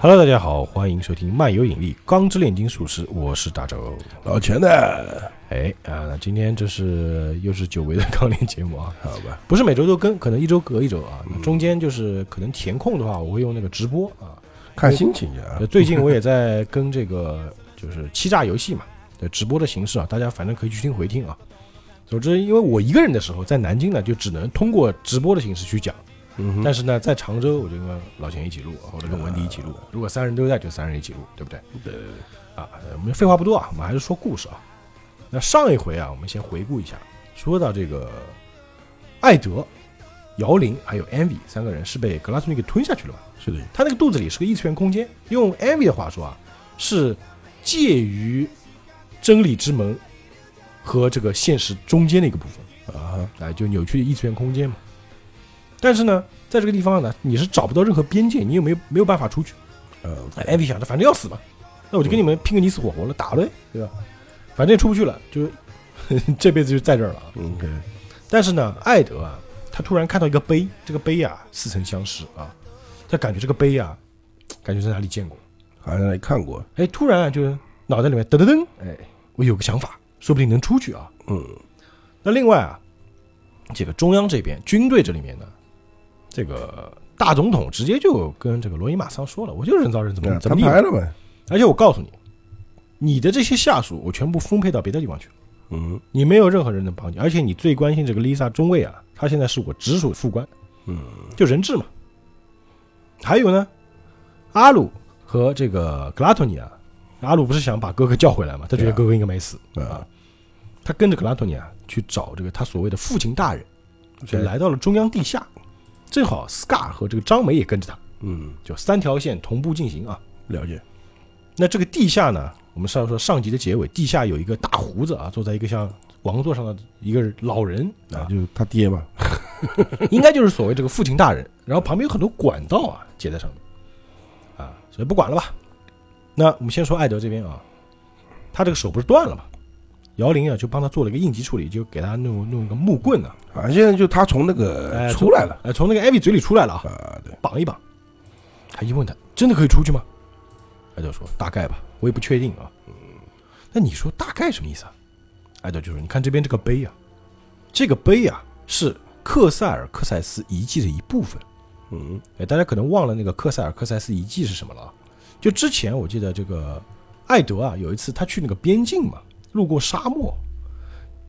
Hello，大家好，欢迎收听漫游引力钢之炼金术师，我是大周。老钱的，哎啊，今天这是又是久违的钢炼节目啊，好吧，不是每周都更，可能一周隔一周啊。中间就是可能填空的话，我会用那个直播啊。看心情啊呃。最近我也在跟这个就是欺诈游戏嘛对直播的形式啊，大家反正可以去听回听啊。总之，因为我一个人的时候在南京呢，就只能通过直播的形式去讲。嗯，但是呢，在常州我就跟老钱一起录，或者跟文迪一起录。如果三人都在，就三人一起录，对不对？对对对，啊，呃我们废话不多啊，我们还是说故事啊。那上一回啊，我们先回顾一下，说到这个艾德、姚玲还有 Envy 三个人是被格拉斯尼给吞下去了吧？是的，他那个肚子里是个异次元空间，用 Envy 的话说啊，是介于真理之门和这个现实中间的一个部分。啊，哎，就扭曲的异次元空间嘛。但是呢，在这个地方呢，你是找不到任何边界，你又没有没有办法出去。呃，哎艾比想着反正要死嘛，那我就跟你们拼个你死我活了，打了呗，对吧？反正也出不去了，就 这辈子就在这儿了啊。OK，但是呢，艾德啊，他突然看到一个碑，这个碑啊似曾相识啊，他感觉这个碑啊，感觉在哪里见过。好像在那里看过，哎，突然啊，就脑袋里面噔噔噔，哎，我有个想法，说不定能出去啊。嗯，那另外啊，这个中央这边军队这里面呢，这个大总统直接就跟这个罗伊马桑说了，我就是人造人，怎么怎么地。而且我告诉你，你的这些下属我全部分配到别的地方去了，嗯。你没有任何人能帮你，而且你最关心这个 Lisa 中尉啊，他现在是我直属副官，嗯，就人质嘛。还有呢，阿鲁和这个格拉托尼啊，阿鲁不是想把哥哥叫回来嘛，他觉得哥哥应该没死。啊，他跟着格拉托尼啊去找这个他所谓的父亲大人，就来到了中央地下，正好 Scar 和这个张梅也跟着他，嗯，就三条线同步进行啊。了解，那这个地下呢，我们上说上集的结尾，地下有一个大胡子啊，坐在一个像王座上的一个老人。啊，就是他爹嘛，应该就是所谓这个父亲大人，然后旁边有很多管道啊接在上面，啊，所以不管了吧。那我们先说艾德这边啊，他这个手不是断了嘛，姚玲啊就帮他做了一个应急处理，就给他弄弄一个木棍啊，啊，现在就他从那哎个出来了，哎，从那个艾比嘴里出来了啊，啊，对，绑一绑。他一问他，真的可以出去吗？艾德说大概吧，我也不确定啊。嗯那你说大概什么意思啊？艾德就说，你看这边这个碑啊，这个碑啊是克塞尔克塞斯遗迹的一部分。嗯哎，大家可能忘了那个克塞尔克塞斯遗迹是什么了啊？就之前我记得这个艾德啊，有一次他去那个边境嘛，路过沙漠。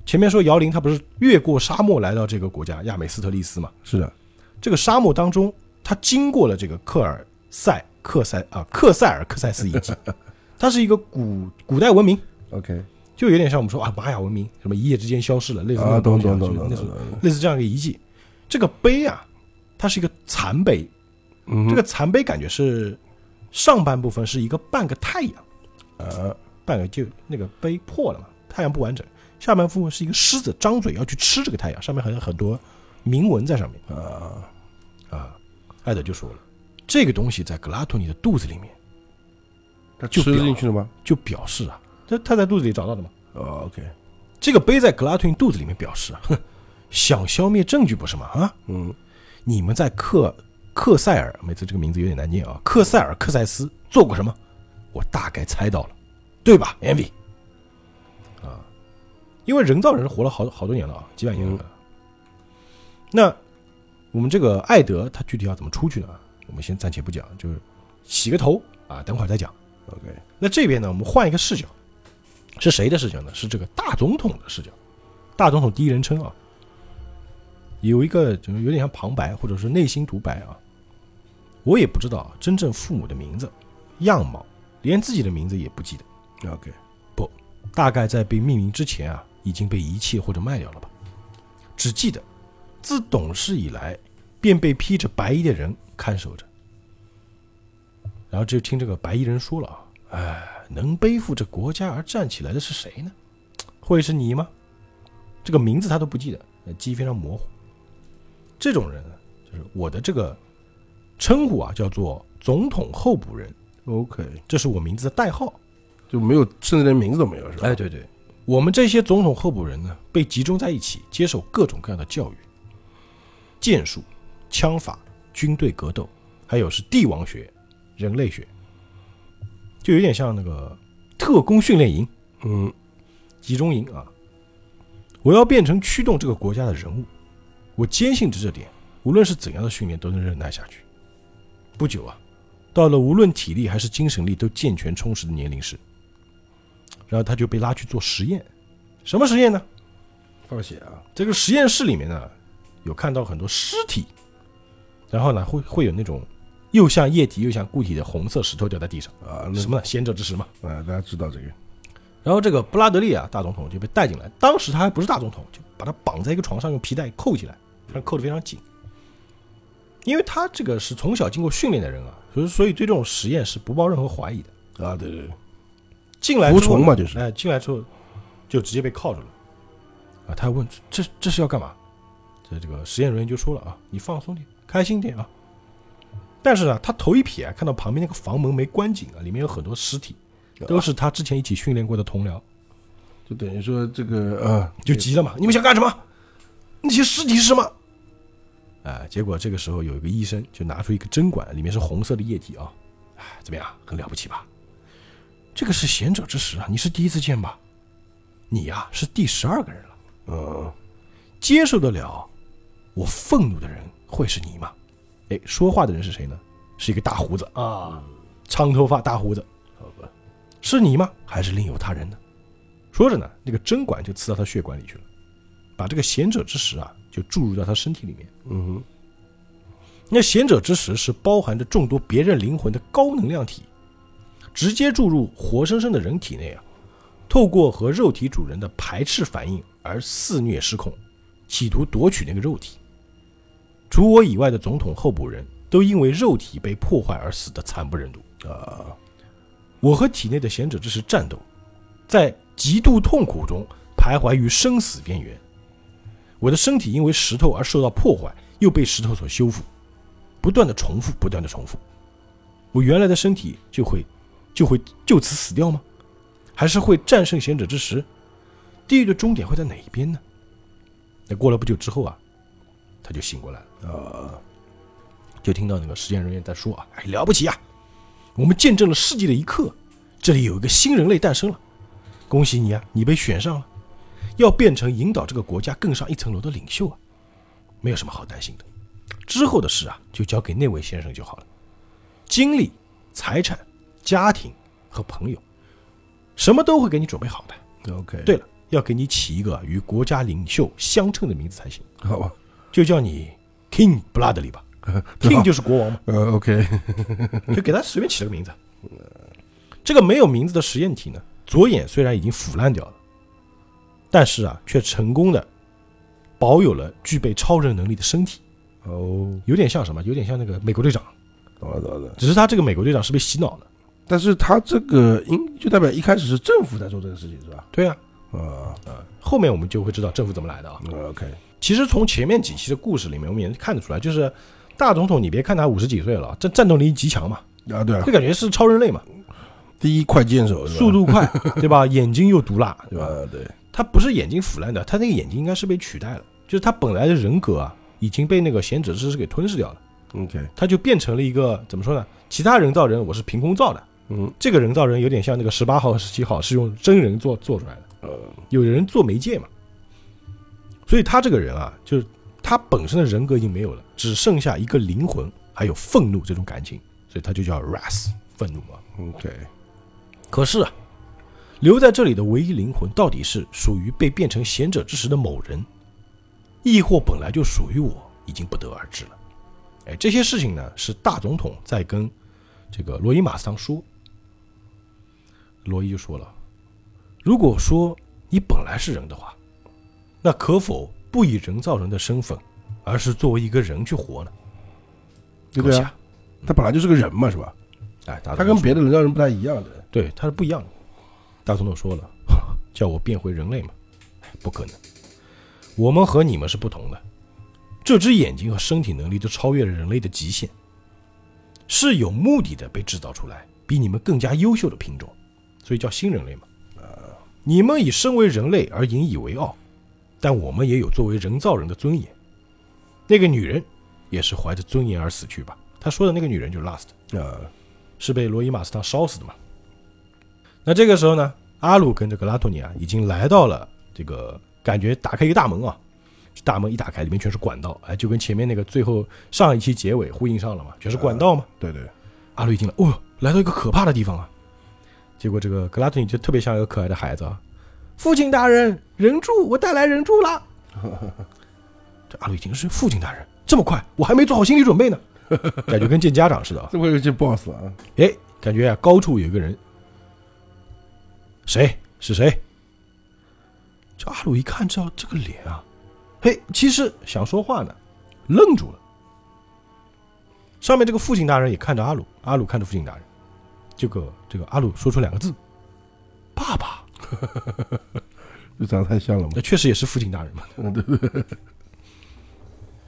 前面说姚玲他不是越过沙漠来到这个国家亚美斯特利斯嘛？是的，这个沙漠当中，他经过了这个克尔塞克塞啊克塞尔克塞斯遗迹，它是一个古古代文明，，OK，就有点像我们说啊玛雅文明，什么一夜之间消失了，类似那啊，种东懂西啊就那种懂懂懂懂，懂类似这样一个遗迹。这个碑啊，它是一个残碑，嗯，这个残碑感觉是上半部分是一个半个太阳，呃，半个就那个杯破了嘛，太阳不完整，下半部分是一个狮子张嘴要去吃这个太阳，上面还有很多铭文在上面啊，啊。艾德就说了，这个东西在格拉图尼的肚子里面，他吃进去了吗？就表示啊，这他在肚子里找到的嘛。哦，OK，这个杯在格拉图尼肚子里面表示啊，哼，想消灭证据不是吗？啊，嗯，你们在克克塞尔，每次这个名字有点难念啊，克塞尔克塞斯做过什么？我大概猜到了，对吧？Envy 啊，因为人造人活了好好多年了啊，几百年了。那我们这个艾德他具体要怎么出去呢？我们先暂且不讲，就是洗个头啊，等会儿再讲。OK，那这边呢，我们换一个视角，是谁的视角呢？是这个大总统的视角，大总统第一人称啊，有一个就是有点像旁白或者是内心独白啊。我也不知道真正父母的名字、样貌，连自己的名字也不记得。OK，不大概在被命名之前啊，已经被遗弃或者卖掉了吧。只记得自懂事以来，便被披着白衣的人看守着。然后就听这个白衣人说了啊，哎，能背负着国家而站起来的是谁呢？会是你吗？这个名字他都不记得，呃记忆非常模糊。这种人呢，就是我的这个称呼啊，叫做总统候补人，OK，这是我名字的代号。就没有，甚至连名字都没有，是吧？哎，对对，我们这些总统候补人呢，被集中在一起，接受各种各样的教育。剑术、枪法、军队格斗，还有是帝王学、人类学，就有点像那个特工训练营、嗯，集中营啊。我要变成驱动这个国家的人物，我坚信着这点，无论是怎样的训练都能忍耐下去。不久啊，到了无论体力还是精神力都健全充实的年龄时，然后他就被拉去做实验。什么实验呢？放血啊，这个实验室里面呢，有看到很多尸体，然后呢，会会有那种又像液体又像固体的红色石头掉在地上，啊，那什么呢？贤者之石嘛。啊，大家知道这个，然后这个布拉德利啊，大总统就被带进来，当时他还不是大总统，就把他绑在一个床上，用皮带扣起来，反正扣得非常紧。因为他这个是从小经过训练的人啊，所以所以对这种实验是不抱任何怀疑的。啊，对对对，进来之后呢服从嘛就是哎，进来之后就直接被铐住了。啊，他问这这是要干嘛？这这个实验人员就说了啊，你放松点，开心点啊。但是呢，他头一瞥啊，看到旁边那个房门没关紧啊，里面有很多尸体，都是他之前一起训练过的同僚，就等于说这个呃，就急了嘛。你们想干什么？那些尸体是什么？哎，结果这个时候有一个医生就拿出一个针管，里面是红色的液体啊。哎，怎么样？很了不起吧？这个是贤者之石啊，你是第一次见吧？你呀、是第十二个人了。嗯，接受得了我愤怒的人会是你吗？哎，说话的人是谁呢？是一个大胡子啊，长头发大胡子，好吧，是你吗？还是另有他人呢？说着呢，那个针管就刺到他血管里去了，把这个贤者之石啊就注入到他身体里面。嗯哼，那贤者之石是包含着众多别人灵魂的高能量体，直接注入活生生的人体内啊，透过和肉体主人的排斥反应而肆虐失控，企图夺取那个肉体。除我以外的总统候补人都因为肉体被破坏而死的惨不忍睹。啊，我和体内的贤者之石战斗，在极度痛苦中徘徊于生死边缘。我的身体因为石头而受到破坏，又被石头所修复，不断的重复，不断的重复。我原来的身体就会就会就此死掉吗？还是会战胜贤者之石？地狱的终点会在哪一边呢？那过了不久之后啊，他就醒过来了。啊，就听到那个实验人员在说啊，哎，了不起啊！我们见证了世纪的一刻，这里有一个新人类诞生了，恭喜你啊，你被选上了，要变成引导这个国家更上一层楼的领袖啊，没有什么好担心的。之后的事啊，就交给那位先生就好了，精力、财产、家庭和朋友，什么都会给你准备好的。OK，对了，要给你起一个与国家领袖相称的名字才行，好吧，就叫你 King Bloodley 吧，King 就是国王嘛。呃，OK，就给他随便起了个名字。这个没有名字的实验体呢，左眼虽然已经腐烂掉了，但是啊，却成功的保有了具备超人能力的身体，哦，有点像什么？有点像那个美国队长，懂了懂了，只是他这个美国队长是被洗脑的。但是他这个应就代表一开始是政府在做这个事情是吧？对啊，啊后面我们就会知道政府怎么来的啊。，OK，其实从前面几期的故事里面，我们也能看得出来，就是大总统，你别看他五十几岁了，这战斗力极强嘛，啊对啊就，感觉是超人类嘛，第一快剑手速度快，对吧？眼睛又毒辣，对吧？啊对，他不是眼睛腐烂的，他那个眼睛应该是被取代了，就是他本来的人格啊，已经被那个贤者之石给吞噬掉了，OK，他就变成了一个怎么说呢？其他人造人我是凭空造的，嗯。这个人造人有点像那个十八号和、十七号是用真人做做出来的，呃。有人做媒介嘛，所以他这个人啊，就是他本身的人格已经没有了，只剩下一个灵魂，还有愤怒这种感情，所以他就叫 wrath 愤怒嘛。OK，可是啊，留在这里的唯一灵魂到底是属于被变成贤者之时的某人，亦或本来就属于我，已经不得而知了。哎，这些事情呢，是大总统在跟这个罗伊马斯汤说。罗伊就说了，如果说你本来是人的话，那可否不以人造人的身份，而是作为一个人去活呢？对不对啊？他本来就是个人嘛是吧？哎，他跟别的人造人不太一样的，对，他是不一样的。大总统说了，叫我变回人类嘛，哎不可能。我们和你们是不同的，这只眼睛和身体能力都超越了人类的极限，是有目的的被制造出来，比你们更加优秀的品种，所以叫新人类嘛。你们以身为人类而引以为傲，但我们也有作为人造人的尊严。那个女人也是怀着尊严而死去吧。他说的那个女人就是 Last，呃，是被罗伊马斯汤烧死的嘛。那这个时候呢，阿鲁跟这个拉托尼啊，已经来到了这个感觉打开一个大门啊，大门一打开，里面全是管道，哎，就跟前面那个最后上一期结尾呼应上了嘛，全是管道嘛。对对，阿鲁一进来，哦哟，来到一个可怕的地方啊！结果这个格拉托尼就特别像一个可爱的孩子啊，父亲大人，人柱，我带来人柱了。这阿鲁已经是父亲大人，这么快，我还没做好心理准备呢，感觉跟见家长似的啊。这回又见 boss 了啊！哎，感觉啊，高处有一个人，谁是谁？这阿鲁一看知道这个脸啊，嘿，其实想说话呢，愣住了。上面这个父亲大人也看着阿鲁，阿鲁看着父亲大人，这个这个阿鲁说出两个字：“爸爸。这长得太像了”嘛。那确实也是父亲大人嘛。嗯，对对，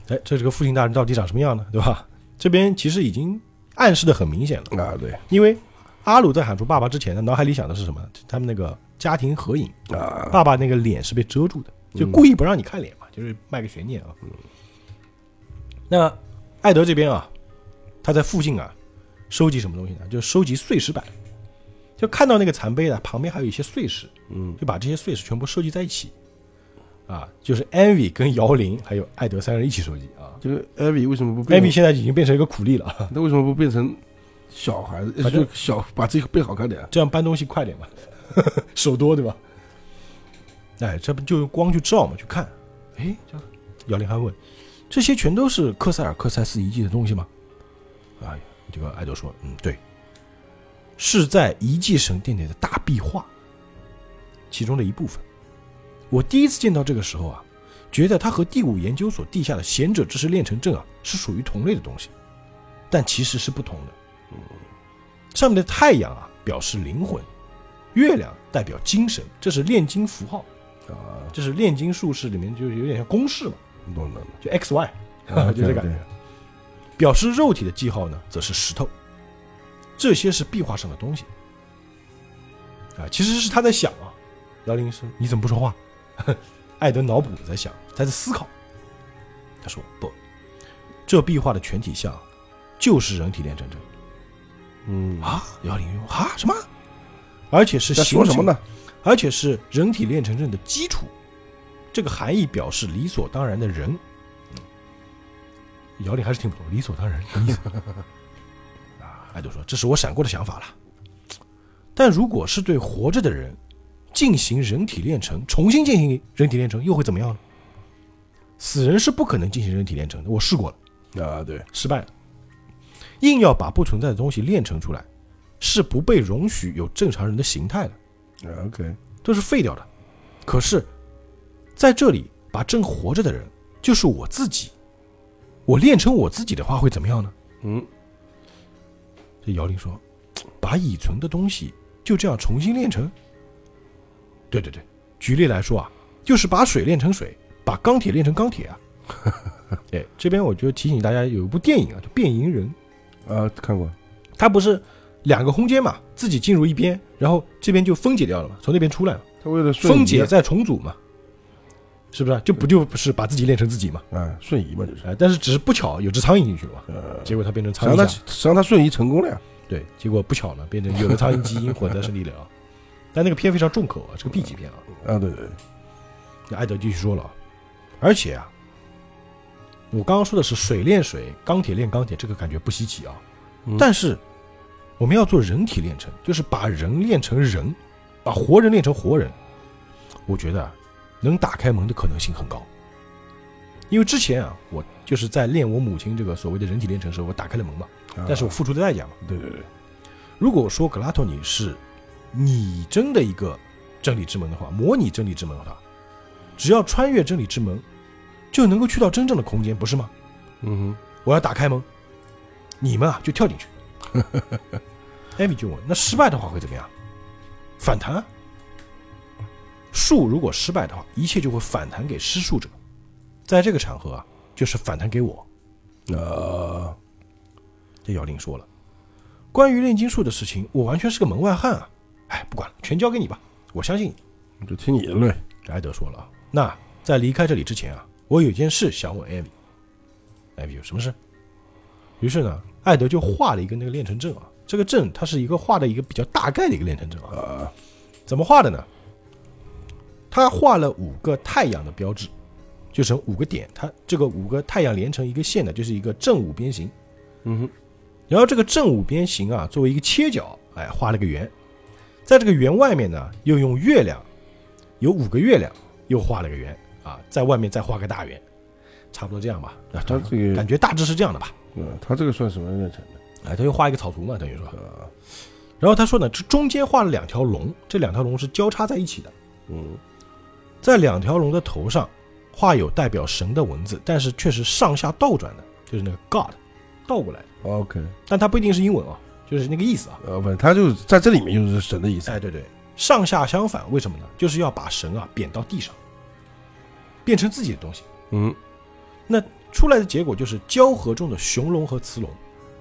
哎，这这个父亲大人到底长什么样呢？对吧？这边其实已经暗示的很明显了。啊对因为阿鲁在喊出爸爸之前呢，脑海里想的是什么？他们那个家庭合影，啊，爸爸那个脸是被遮住的，就嗯故意不让你看脸嘛，就是卖个悬念啊。那艾德这边啊，他在附近啊，收集什么东西呢？就收集碎石板，就看到那个残碑的旁边还有一些碎石，嗯就把这些碎石全部收集在一起。啊，就是 Envy 跟姚玲还有艾德三人一起收集啊。这个艾比为什么不变 Envy 现在已经变成一个苦力了啊，那为什么不变成小孩子？反正就小把自己背好看点。这样搬东西快点嘛，手多对吧？哎，这不就用光去照嘛，去看。哎，这姚林还问，这些全都是科塞尔克塞斯遗迹的东西吗？哎，这个艾德说，嗯，对，是在遗迹神殿里的大壁画，其中的一部分。我第一次见到这个时候啊，觉得它和第五研究所地下的贤者之石炼成阵啊是属于同类的东西，但其实是不同的。上面的太阳啊表示灵魂，月亮代表精神，这是炼金符号，啊，这是炼金术士里面就是有点像公式嘛，懂懂懂，就 X Y，啊，就这感觉。表示肉体的记号呢，则是石头，这些是壁画上的东西。啊，其实是他在想啊。姚林说：“你怎么不说话？” 艾德脑补在想，他在思考。他说：“不，这壁画的全体像就是人体炼成阵嗯，啊。”姚林说：“啊，什么？而且是在说形成什么呢？而且是人体炼成阵的基础。这个含义表示理所当然的人。姚林还是听不懂理所当然什么意思 啊？艾德说：“这是我闪过的想法了。但如果是对活着的人进行人体炼成，重新进行人体炼成，又会怎么样呢？死人是不可能进行人体炼成的，我试过了。啊，对，失败了。硬要把不存在的东西炼成出来，是不被容许有正常人的形态的，啊，OK，都是废掉的。可是，在这里把正活着的人，就是我自己，我炼成我自己的话会怎么样呢？嗯，这姚玲说，把已存的东西就这样重新炼成。对对对，举例来说啊，就是把水炼成水，把钢铁炼成钢铁啊。哎，这边我就提醒大家，有一部电影啊，叫《变形人》。啊，看过，他不是两个空间嘛，自己进入一边，然后这边就分解掉了嘛，从那边出来了，他为了分解再重组嘛，是不是？就不就不是把自己练成自己嘛？啊，瞬移嘛，就是，哎，但是只是不巧有只苍蝇进去了嘛，呃，结果他变成苍蝇侠，实际上他瞬移成功了呀，对，结果不巧呢，变成有了苍蝇基因混在身体里了啊。但那个片非常重口啊，是个 B 级片啊。啊，对对，那艾德继续说了啊，而且啊，我刚刚说的是水炼水，钢铁炼钢铁，这个感觉不稀奇啊。嗯但是我们要做人体炼成，就是把人炼成人，把活人炼成活人，我觉得啊能打开门的可能性很高。因为之前啊，我就是在练我母亲这个所谓的人体炼成时候，我打开了门嘛，啊但是我付出的代价嘛。对对对，如果说格拉托尼是拟真的一个真理之门的话，模拟真理之门的话，只要穿越真理之门，就能够去到真正的空间，不是吗？嗯我要打开门，你们啊就跳进去。艾米就问：“那失败的话会怎么样？反弹啊！术如果失败的话，一切就会反弹给施术者。在这个场合啊，就是反弹给我。哼，啊，这姚玲说了，关于炼金术的事情，我完全是个门外汉啊！哎，不管了，全交给你吧，我相信你。就听你的嘞，艾德说了啊，那在离开这里之前啊，我有件事想问艾米。艾米，有什么事？于是呢，艾德就画了一个那个炼成阵啊。这个阵它是一个画的一个比较大概的一个炼成阵啊。啊，怎么画的呢？他画了五个太阳的标志，就成五个点。它这个五个太阳连成一个线的，就是一个正五边形。嗯哼，然后这个正五边形啊，作为一个切角，哎，画了个圆。在这个圆外面呢，又用月亮，有五个月亮，又画了个圆啊，在外面再画个大圆，差不多这样吧。啊他这个感觉大致是这样的吧？嗯，他这个算什么炼成的？哎，他又画一个草图嘛，等于说。啊，然后他说呢，这中间画了两条龙，这两条龙是交叉在一起的。嗯，在两条龙的头上画有代表神的文字，但是却是上下倒转的，就是那个 God 倒过来的，OK，但它不一定是英文啊，就是那个意思啊。呃，不，它就在这里面就是神的意思。哎，对对，上下相反，为什么呢？就是要把神啊贬到地上，变成自己的东西。嗯，那出来的结果就是交合中的雄龙和雌龙，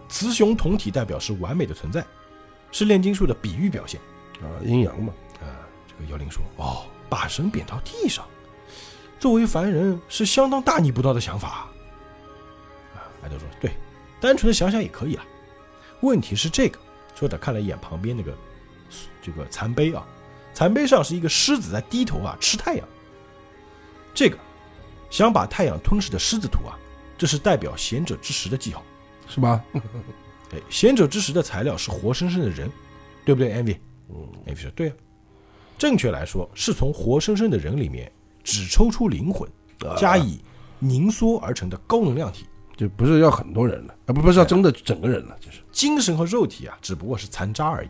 雌雄同体代表是完美的存在，是炼金术的比喻表现。啊，阴阳嘛，啊，这个妖灵说：“哦，把神贬到地上，作为凡人是相当大逆不道的想法啊。”啊，艾德说：“对，单纯的想想也可以啊。问题是这个。”说着看了一眼旁边那个这个残碑啊，残碑上是一个狮子在低头啊吃太阳。这个想把太阳吞噬的狮子图啊，这是代表贤者之石的记号。是吧？哎，贤者之石的材料是活生生的人，对不对，Envy？嗯，Envy 说对啊，正确来说是从活生生的人里面只抽出灵魂，加以凝缩而成的高能量体。就不是要很多人了，啊，不，不是要真的整个人了，就是。精神和肉体啊，只不过是残渣而已。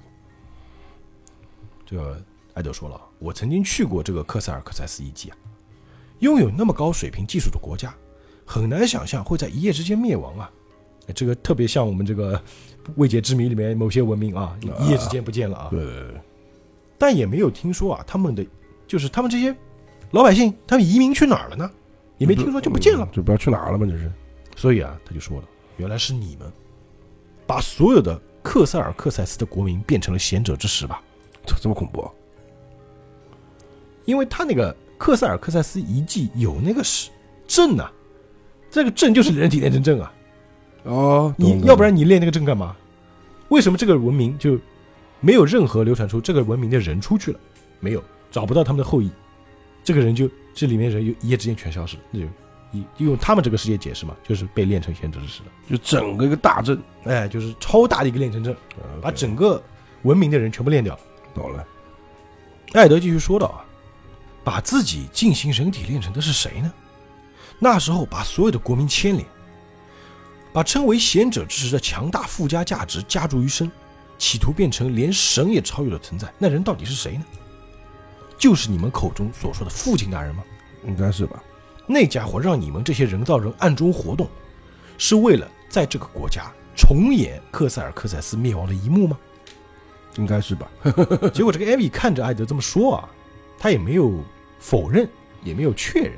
这个艾德说了，我曾经去过这个克塞尔克塞斯遗迹啊，拥有那么高水平技术的国家，很难想象会在一夜之间灭亡啊。哎这个特别像我们这个未解之谜里面某些文明啊，一夜之间不见了啊。对对对，但也没有听说啊，他们的就是他们这些老百姓，他们移民去哪儿了呢？也没听说就不见了。就不知道去哪儿了嘛，就是。所以啊，他就说了，原来是你们把所有的克塞尔克塞斯的国民变成了贤者之石吧？这这么恐怖啊？因为他那个克塞尔克塞斯遗迹有那个是阵呐、这个阵就是人体炼成阵啊。哦，你要不然你练那个阵干嘛？为什么这个文明就没有任何流传出这个文明的人出去了？没有，找不到他们的后裔，这个人就这里面人就一夜之间全消失了，那就以用他们这个世界解释嘛，就是被炼成贤者之石了。就整个一个大阵，哎，就是超大的一个炼成阵，啊把整个文明的人全部炼掉了。懂了。艾德继续说道啊，把自己进行人体炼成的是谁呢？那时候把所有的国民牵连，把称为贤者之时的强大附加价值加诸于身，企图变成连神也超越的存在。那人到底是谁呢？就是你们口中所说的父亲大人吗？应该是吧？那家伙让你们这些人造人暗中活动，是为了在这个国家重演克塞尔克塞斯灭亡的一幕吗？应该是吧？结果这个艾米看着艾德这么说啊，他也没有否认，也没有确认，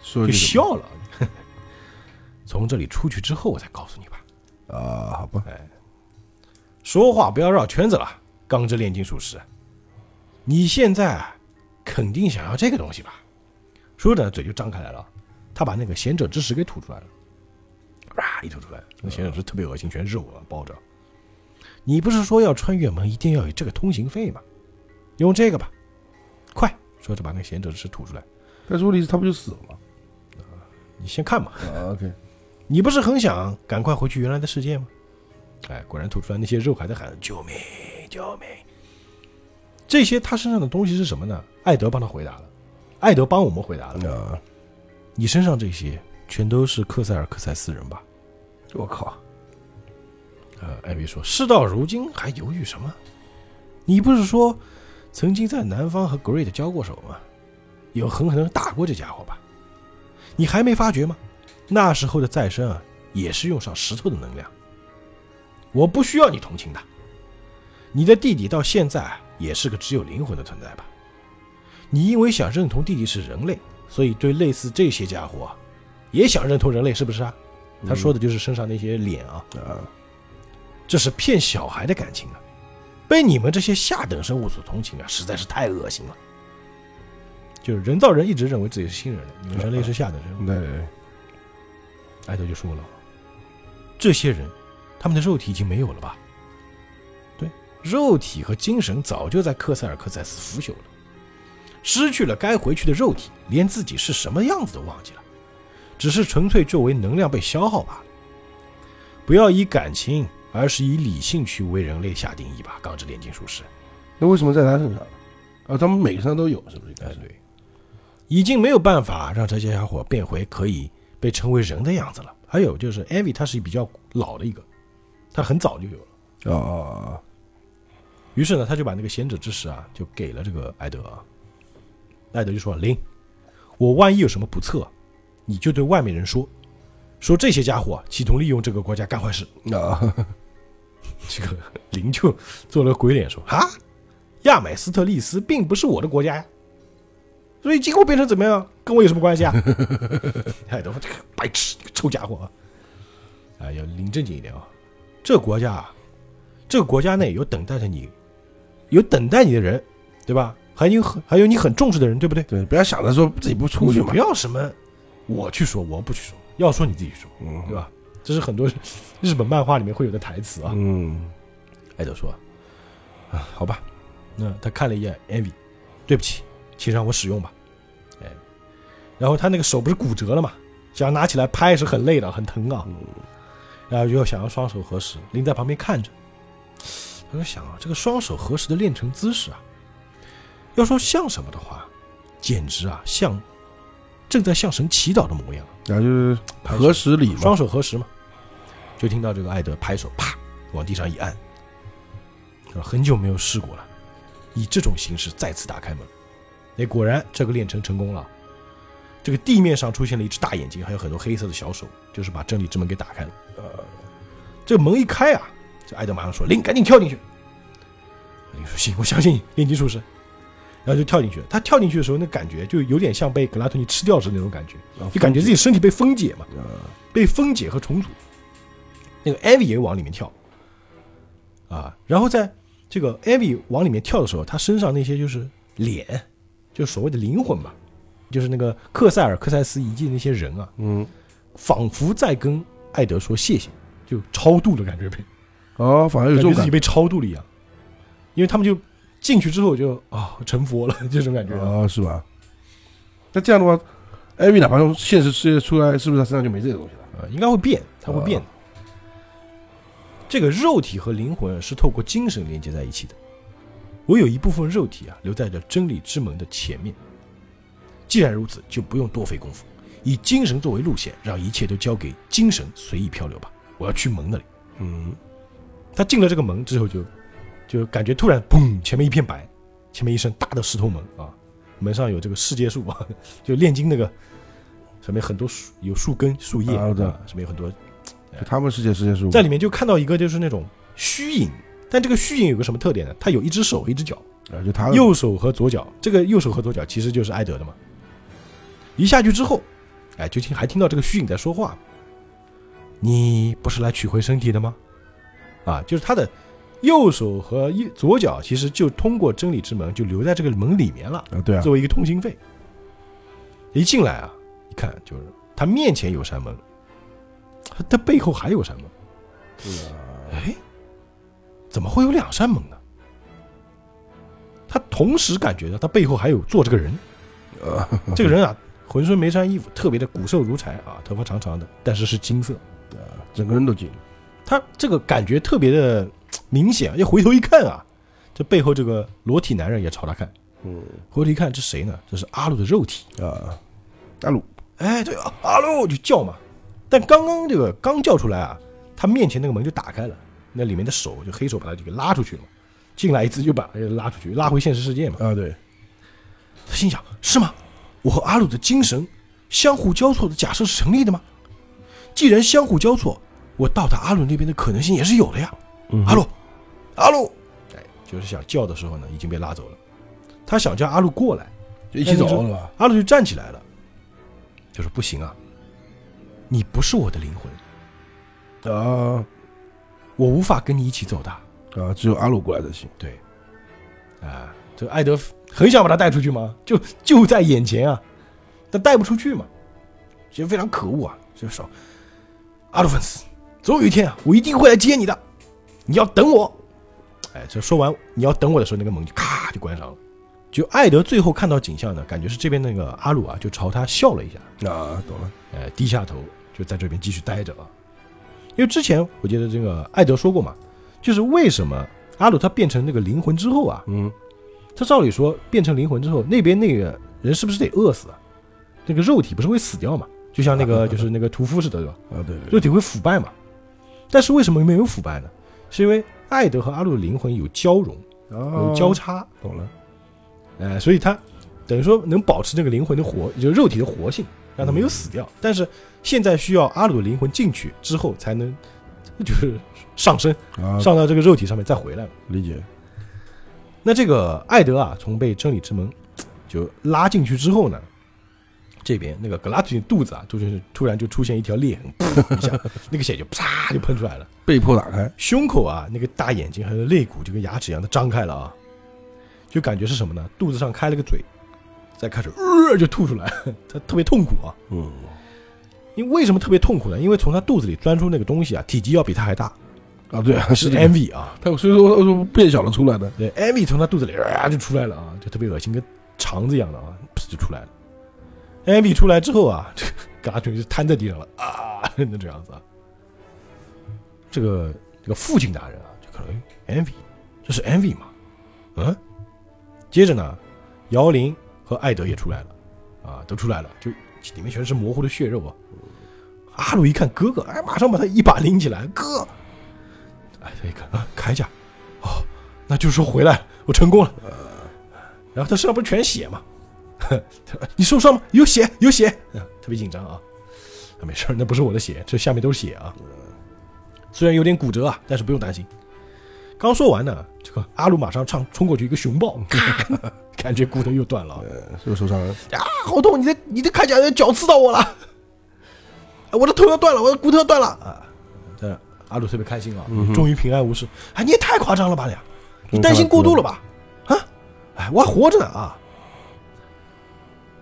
就说句什么笑了。从这里出去之后，我再告诉你吧。啊，好吧，哎说话不要绕圈子了，钢之炼金术师。你现在啊肯定想要这个东西吧？说着嘴就张开来了，他把那个贤者之石给吐出来了，哇一吐出来，那贤者之石特别恶心，全是肉啊包着。你不是说要穿越门一定要有这个通行费吗？用这个吧，快！说着把那个贤者之石吐出来，但是问题是他不就死了吗？你先看嘛。啊，OK，你不是很想赶快回去原来的世界吗？哎，果然吐出来那些肉还在喊救命救命。这些他身上的东西是什么呢？艾德帮他回答了，艾德帮我们回答了。啊，你身上这些全都是克塞尔克塞斯人吧？我靠，呃，艾比说，事到如今还犹豫什么？你不是说曾经在南方和 Great 交过手吗？有狠狠的打过这家伙吧？你还没发觉吗？那时候的再生啊，也是用上石头的能量。我不需要你同情的。你的弟弟到现在啊也是个只有灵魂的存在吧？你因为想认同弟弟是人类，所以对类似这些家伙啊也想认同人类，是不是啊？他说的就是身上那些脸啊。啊，这是骗小孩的感情啊！被你们这些下等生物所同情啊，实在是太恶心了。就是人造人一直认为自己是新人类，你们人类是下等生物。对对对，艾德就说了，这些人，他们的肉体已经没有了吧？对，肉体和精神早就在克塞尔克塞斯腐朽了，失去了该回去的肉体，连自己是什么样子都忘记了，只是纯粹作为能量被消耗罢了。不要以感情，而是以理性去为人类下定义吧，钢之炼金术士。那为什么在他身上？啊，他们每个身上都有，是不是？哎，对，已经没有办法让这些家伙变回可以被称为人的样子了。还有就是艾维，他是比较老的一个，他很早就有了。哦，于是呢，他就把那个贤者之石啊，就给了这个艾德啊。艾德就说：“林，我万一有什么不测，你就对外面人说，说这些家伙企图利用这个国家干坏事。啊，”这个林就做了鬼脸说：“啊，亚美斯特利斯并不是我的国家呀，所以今后变成怎么样，跟我有什么关系啊？”艾德说：“这个白痴，这个臭家伙啊！啊，要林正经一点啊！这个国家啊，这个国家内有等待着你，有等待你的人，对吧？还有很还有你很重视的人，对不对？对，不要想着说自己不出去嘛你不。要什么我去说，我不去说，要说你自己说，嗯对吧？这是很多 日本漫画里面会有的台词啊。嗯，艾德说：“啊，好吧，那他看了一眼 Envy，对不起，请让我使用吧。”哎，然后他那个手不是骨折了嘛，想要拿起来拍是很累的，很疼啊。然后就想要双手合十，林在旁边看着。他就想啊，这个双手合十的练成姿势啊，要说像什么的话，简直啊像正在向神祈祷的模样。然后就是合十礼嘛双，手合十嘛，就听到这个艾德拍手，啪往地上一按，很久没有试过了，以这种形式再次打开门。哎，果然这个炼成成功了。这个地面上出现了一只大眼睛，还有很多黑色的小手，就是把真理之门给打开了。呃，这个门一开啊，这艾德马上说：“林，赶紧跳进去。”林说：“行，我相信你，炼金术师。”然后就跳进去。他跳进去的时候，那感觉就有点像被格拉托尼吃掉时那种感觉。啊就感觉自己身体被分解嘛，啊被分解和重组。那个艾薇也往里面跳，啊，然后在这个艾薇往里面跳的时候，他身上那些就是脸，就是所谓的灵魂嘛，就是那个克塞尔克塞斯遗迹的那些人啊，嗯，仿佛在跟艾德说谢谢，就超度的感觉呗，哦，反而有这种感感觉自己被超度了一样，因为他们就进去之后就啊、成佛了这种感觉。哦，是吧？那这样的话，艾薇哪怕从现实世界出来，是不是他身上就没这个东西了？呃，应该会变，他会变的。这个肉体和灵魂是透过精神连接在一起的。我有一部分肉体啊留在了真理之门的前面。既然如此，就不用多费功夫，以精神作为路线，让一切都交给精神随意漂流吧。我要去门那里。嗯，他进了这个门之后就，就感觉突然砰，前面一片白，前面一扇大的石头门啊，门上有这个世界树啊，就炼金那个，上面很多树有树根、树叶啊上面有很多就他们世界世界树在里面就看到一个就是那种虚影，但这个虚影有个什么特点呢？它有一只手，一只脚，啊，就他右手和左脚。这个右手和左脚其实就是艾德的嘛。一下去之后，哎，就听还听到这个虚影在说话。你不是来取回身体的吗？啊，就是他的右手和右左脚，其实就通过真理之门就留在这个门里面了。啊，对啊，作为一个通行费。一进来啊，一看就是他面前有扇门，他他背后还有扇门。哎，怎么会有两扇门呢？他同时感觉到他背后还有坐这个人，啊，这个人啊，浑身没穿衣服，特别的骨瘦如柴啊，头发长长的，但是是金色。整个人都紧，他这个感觉特别的明显，一回头一看啊，这背后这个裸体男人也朝他看，嗯回头一看，这谁呢？这是阿鲁的肉体。啊，阿鲁哎，对啊，阿鲁就叫嘛。但刚刚这个刚叫出来啊，他面前那个门就打开了，那里面的手就黑手把他就给拉出去了。进来一次就把他给拉出去，拉回现实世界嘛。啊，对，他心想：是吗？我和阿鲁的精神相互交错的假设是成立的吗？既然相互交错，我到达阿鲁那边的可能性也是有的呀。嗯阿鲁，阿鲁，哎，就是想叫的时候呢，已经被拉走了。他想叫阿鲁过来，就一起走了吧？阿鲁就站起来了，就说：“不行啊，你不是我的灵魂，啊我无法跟你一起走的。啊，只有阿鲁过来才行。”对，啊，这艾德很想把他带出去吗？就就在眼前啊，但带不出去嘛，其实非常可恶啊，就是说，阿鲁芬斯，总有一天啊，我一定会来接你的，你要等我。”哎，这说完你要等我的时候，那个门就咔就关上了。就艾德最后看到景象呢，感觉是这边那个阿鲁啊，就朝他笑了一下，啊，懂了，哎，低下头就在这边继续待着啊。因为之前我记得这个艾德说过嘛，就是为什么阿鲁他变成那个灵魂之后啊，嗯，他照理说变成灵魂之后，那边那个人是不是得饿死啊？那个肉体不是会死掉嘛？就像那个 就是那个屠夫似的，对吧？啊，对对肉体会腐败嘛？但是为什么没有腐败呢？是因为艾德和阿鲁的灵魂有交融，对，有哦，交叉，懂了，哎，所以他等于说能保持那个灵魂的活，就是肉体的活性，让他没有死掉。但是现在需要阿鲁的灵魂进去之后，才能就是上升，啊，上到这个肉体上面再回来。理解，那这个艾德啊，从被真理之门就拉进去之后呢，这边那个格拉图肚子啊，就是突然就出现一条裂痕，噗 一下，那个血就啪就喷出来了。被迫打开，胸口啊，那个大眼睛还有肋骨，就跟牙齿一样的张开了啊，就感觉是什么呢？肚子上开了个嘴，再开始呃就吐出来，他特别痛苦啊。嗯，因为为什么特别痛苦呢？因为从他肚子里钻出那个东西啊，体积要比他还大，啊，对 啊，是这个 MV 啊，他所以说说变小了出来的，对，MV 从他肚子里啊就出来了啊，就特别恶心，跟肠子一样的啊，噗就出来了。MV 出来之后啊，这 个嘎就就瘫在地上了啊，那这样子啊。这个这个父亲大人啊，就可能 MV，这是 MV 嘛？嗯。接着呢，姚玲和艾德也出来了，啊，都出来了，就里面全是模糊的血肉啊。阿鲁一看哥哥，哎，马上把他一把拎起来，哥，哎，他一看啊，铠甲，哦，那就是说回来，我成功了。然后他身上不是全血吗？你受伤吗？有血，有血，啊特别紧张啊。啊，没事儿，那不是我的血，这下面都是血啊。虽然有点骨折啊，但是不用担心。刚说完呢，这个阿鲁马上冲冲过去一个熊抱，咔 感觉骨头又断了啊。呃，是不是受伤了？啊，好痛！你的你的铠甲脚刺到我了，啊我的头要断了，我的骨头要断了啊！这阿鲁特别开心啊，嗯终于平安无事。哎，你也太夸张了吧，你你担心过度了吧？啊，哎，我还活着呢啊！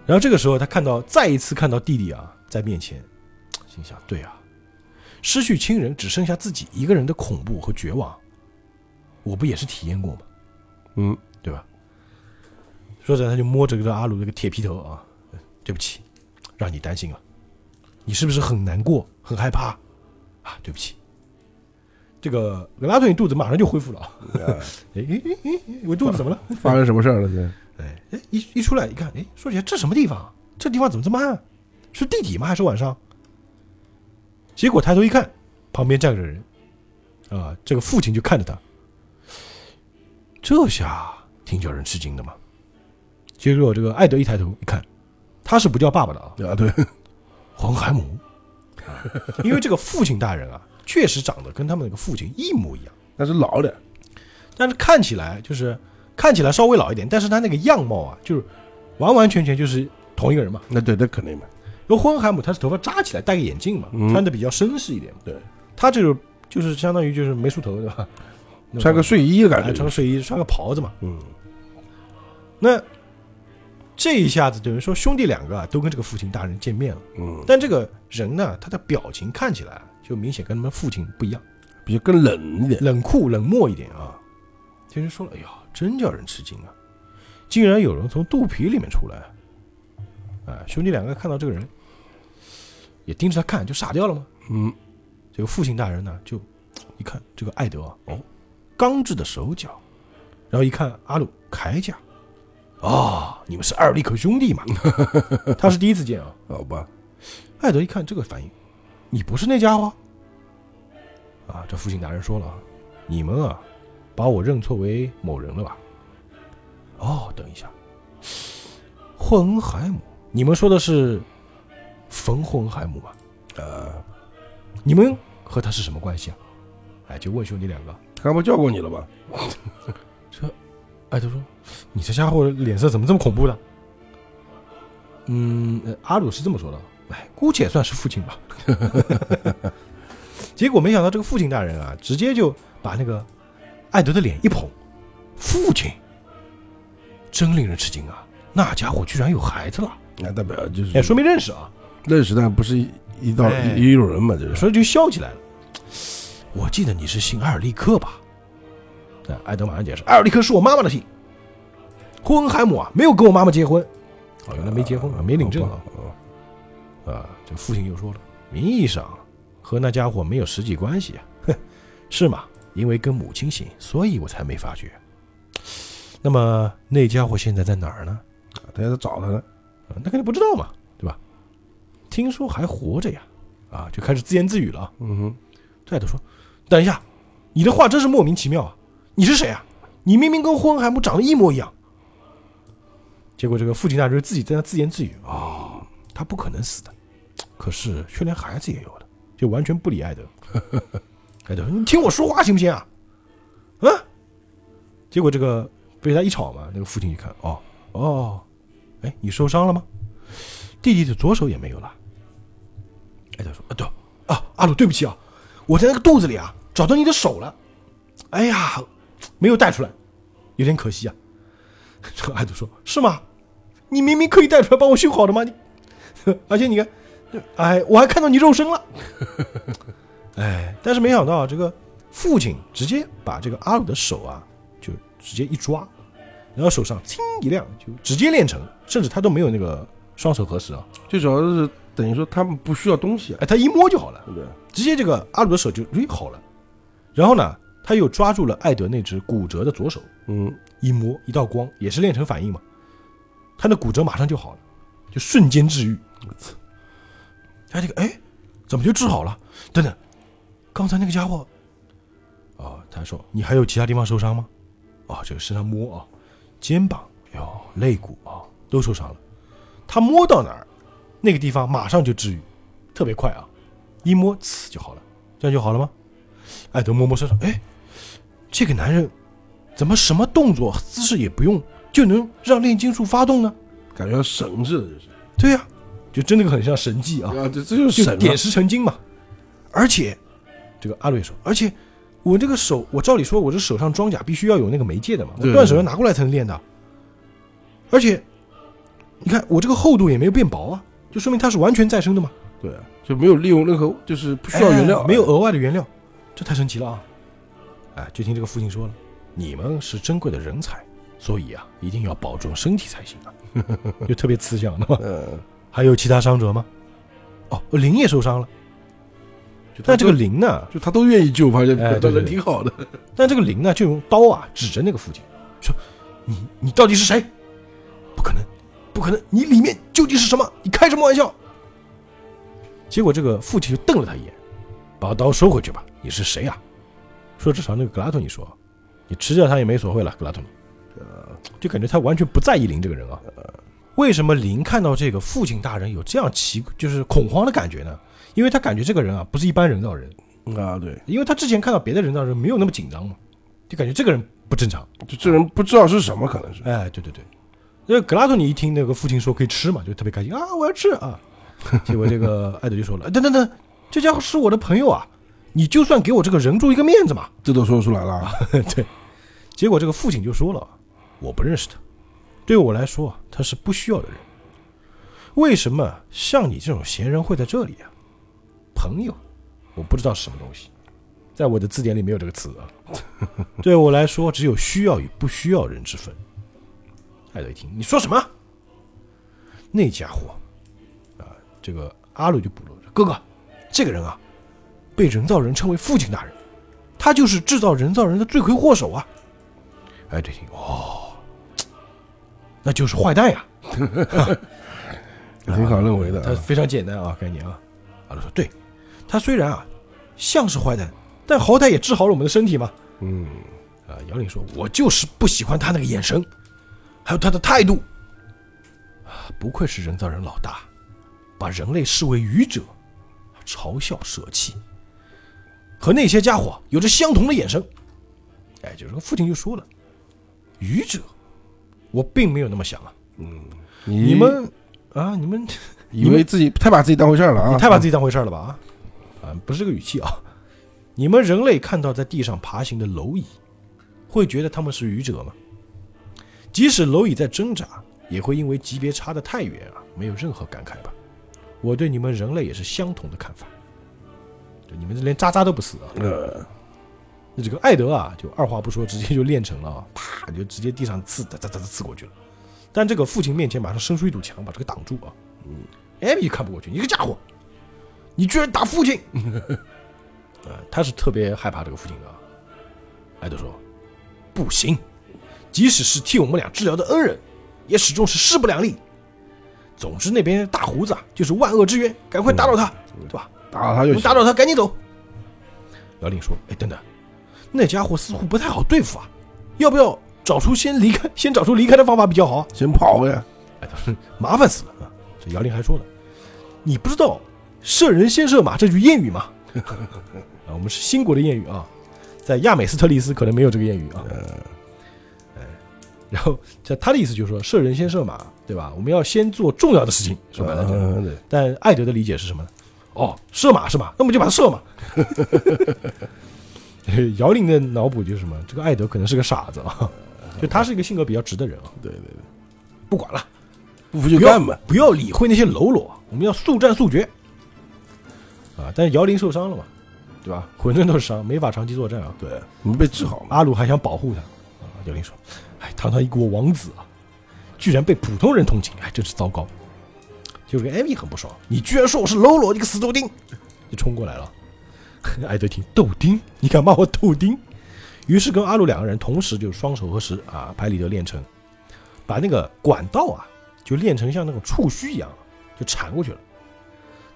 然后这个时候，他看到再一次看到弟弟啊在面前，心想：对啊，失去亲人只剩下自己一个人的恐怖和绝望，我不也是体验过吗？嗯，对吧？说着，他就摸着这个阿鲁这个铁皮头啊，对不起，让你担心了，你是不是很难过、很害怕啊？对不起，这个格拉顿你肚子马上就恢复了哎哎哎哎，我肚子怎么了？发生什么事儿了？这哎哎，一一出来一看，哎，说起来这什么地方啊？这地方怎么这么暗？是地底吗？还是晚上？结果抬头一看，旁边站着人，啊，这个父亲就看着他，这下挺叫人吃惊的嘛。结果这个艾德一抬头一看，他是不叫爸爸的啊，啊，对，黄海姆，啊 因为这个父亲大人啊，确实长得跟他们那个父亲一模一样。那是老的，但是看起来就是看起来稍微老一点，但是他那个样貌啊，就是完完全全就是同一个人嘛。那对，那肯定嘛，因为霍恩海姆他是头发扎起来，戴个眼镜嘛，嗯穿的比较绅士一点嘛。对，他这个就是相当于就是没梳头对吧？穿个睡衣的感哎，觉，穿个睡衣，穿个袍子嘛。嗯，那这一下子等于说兄弟两个啊都跟这个父亲大人见面了，嗯，但这个人呢，他的表情看起来啊就明显跟他们父亲不一样，比较更冷一点，冷酷冷漠一点啊。听人说了，哎呀，真叫人吃惊啊！竟然有人从肚皮里面出来。啊，兄弟两个看到这个人，也盯着他看，就傻掉了吗？嗯，这个父亲大人呢，就一看这个艾德啊，哦，钢制的手脚，然后一看阿鲁铠甲，啊、你们是艾尔利克兄弟嘛？他是第一次见啊。好吧，艾德一看这个反应，你不是那家伙？啊，这父亲大人说了啊，你们啊，把我认错为某人了吧？哦，等一下，霍恩海姆，你们说的是冯霍恩海姆吧？呃，你们和他是什么关系啊？哎，就问兄弟两个。他不叫过你了吧？艾德说：“你这家伙脸色怎么这么恐怖的？”嗯，呃阿鲁是这么说的。哎，姑且算是父亲吧。结果没想到这个父亲大人啊，直接就把那个艾德的脸一捧，父亲，真令人吃惊啊！那家伙居然有孩子了，那代表就是哎，说明认识啊。认识，但不是一道哎一路人嘛，这是所以就笑起来了。我记得你是姓埃尔利克吧？那艾德马上解释，埃尔利克是我妈妈的姓。霍恩海姆啊，没有跟我妈妈结婚。哦，原来没结婚啊，没领证啊。啊，啊，这父亲又说了，名义上和那家伙没有实际关系啊，哼，是吗？因为跟母亲姓，所以我才没发觉。那么那家伙现在在哪儿呢？他还在找他呢，啊那肯定不知道嘛，对吧？听说还活着呀，啊，就开始自言自语了啊。嗯哼，这都说，等一下，你的话真是莫名其妙啊！你是谁啊？你明明跟霍恩海姆长得一模一样。结果这个父亲大人自己在那自言自语啊、他不可能死的，可是却连孩子也有了，就完全不理艾德。艾德，你听我说话行不行啊？啊！结果这个被他一吵嘛，那个父亲一看，哦哦，哎，你受伤了吗？弟弟的左手也没有了。艾德说，啊对啊，阿鲁，对不起啊，我在那个肚子里啊找到你的手了，哎呀，没有带出来，有点可惜啊。这个艾德说：“是吗？你明明可以带出来帮我修好的吗？你，而且你看，哎，我还看到你肉身了。哎，但是没想到这个父亲直接把这个阿鲁的手啊，就直接一抓，然后手上轻一亮，就直接练成，甚至他都没有那个双手合十啊，最主要是等于说他们不需要东西啊，哎，他一摸就好了。对不对？直接这个阿鲁的手就诶好了，然后呢，他又抓住了艾德那只骨折的左手，嗯，一摸一道光，也是炼成反应嘛，他的骨折马上就好了，就瞬间治愈。他这个哎，怎么就治好了？等等，刚才那个家伙，哦，他说你还有其他地方受伤吗？哦，这个身上摸啊，肩膀哟、肋骨啊都受伤了。他摸到哪儿，那个地方马上就治愈，特别快啊，一摸呲就好了，这样就好了吗？艾德摸摸身上，哎，这个男人怎么什么动作姿势也不用就能让炼金术发动呢？感觉神似的，就是对呀、就真的很像神迹啊，啊，这这就是神啊就点石成金嘛。而且，这个阿瑞说，而且我这个手，我照理说我这手上装甲必须要有那个媒介的嘛，我断手要拿过来才能练的。而且，你看我这个厚度也没有变薄啊，就说明它是完全再生的嘛，对，就没有利用任何，就是不需要原料，哎没有额外的原料，这太神奇了啊！哎，就听这个父亲说了，你们是珍贵的人才，所以啊，一定要保重身体才行啊，就特别慈祥的嘛。嗯，还有其他伤者吗？哦，林也受伤了。就他但这个都林呢？就他都愿意救，发现哎对对人挺好的，但这个林呢，就用刀啊指着那个父亲，说：“你你到底是谁？不可能，不可能！你里面究竟是什么？你开什么玩笑？”结果这个父亲就瞪了他一眼，把刀收回去吧。你是谁啊？说至少那个格拉托尼说，你吃掉他也没所谓了，格拉托尼。就感觉他完全不在意林这个人啊。为什么林看到这个父亲大人有这样奇就是恐慌的感觉呢？因为他感觉这个人啊不是一般人造人，啊，对，因为他之前看到别的人造人没有那么紧张嘛，就感觉这个人不正常。就这人不知道是什么，可能是，哎，对对对，那个格拉托尼一听那个父亲说可以吃嘛，就特别开心啊，我要吃啊。结果这个 艾德就说了，哎等等等，这家伙是我的朋友啊，你就算给我这个人柱一个面子嘛。这都说出来了啊，对，结果这个父亲就说了，我不认识他，对我来说他是不需要的人。为什么像你这种闲人会在这里啊？朋友，我不知道是什么东西，在我的字典里没有这个词啊。对我来说，只有需要与不需要人之分。艾德一听，你说什么？那家伙啊，这个阿鲁就补了，哥哥，这个人啊，被人造人称为父亲大人。他就是制造人造人的罪魁祸首啊！哎，对，听哦，那就是坏蛋呀！挺好认为的啊，他非常简单啊，概念啊。阿鲁说：“对，他虽然啊像是坏蛋，但好歹也治好了我们的身体嘛。嗯，”啊，姚玲说：“我就是不喜欢他那个眼神，还有他的态度。啊，不愧是人造人老大，把人类视为愚者，嘲笑舍弃，和那些家伙有着相同的眼神。”哎，就是个父亲就说了：“愚者，我并没有那么想啊。你你们啊，你们以为自己太把自己当回事儿了啊，你太把自己当回事儿了吧？啊，啊，不是这个语气啊。你们人类看到在地上爬行的蝼蚁，会觉得他们是愚者吗？即使蝼蚁在挣扎，也会因为级别差得太远啊，没有任何感慨吧？我对你们人类也是相同的看法。就你们这连渣渣都不是啊！呃，那这个艾德啊，就二话不说，直接就练成了啊，啪就直接地上刺，哒哒哒哒刺过去了。但这个父亲面前马上伸出一堵墙，把这个挡住啊。嗯，艾米看不过去，你个家伙，你居然打父亲！呃，他是特别害怕这个父亲的啊。艾德说：“不行，即使是替我们俩治疗的恩人，也始终是势不两立。总之，那边大胡子啊，就是万恶之源，赶快打倒他，对吧？打倒他就行打倒他，赶紧走。”姚令说：“哎，等等，那家伙似乎不太好对付啊，要不要找出先离开，先找出离开的方法比较好？”先跑呗。哎，他说麻烦死了啊！这姚令还说了，你不知道“射人先射马”这句谚语吗？啊，我们是新国的谚语啊，在亚美斯特利斯可能没有这个谚语啊。哎，然后这他的意思就是说，射人先射马，对吧？我们要先做重要的事情，说白了就是。嗯，对，但艾德的理解是什么呢？哦，射马是吧？那我们就把他射嘛。姚玲的脑补就是什么？这个艾德可能是个傻子啊，就他是一个性格比较直的人啊。对对对，不管了，不服就干吧。不要理会那些喽啰，我们要速战速决。啊，但是姚玲受伤了嘛，对吧？浑身都是伤，没法长期作战啊。对，我们被治好了。阿鲁还想保护他，啊，姚玲说：“哎，堂堂一国王子啊，居然被普通人同情，哎，真是糟糕。”就是艾米很不爽，你居然说我是喽啰，你个死豆丁，就冲过来了。艾德听豆丁，你敢骂我豆丁？于是跟阿鲁两个人同时就双手合十啊，拍里德练成，把那个管道啊就练成像那种触须一样，就缠过去了。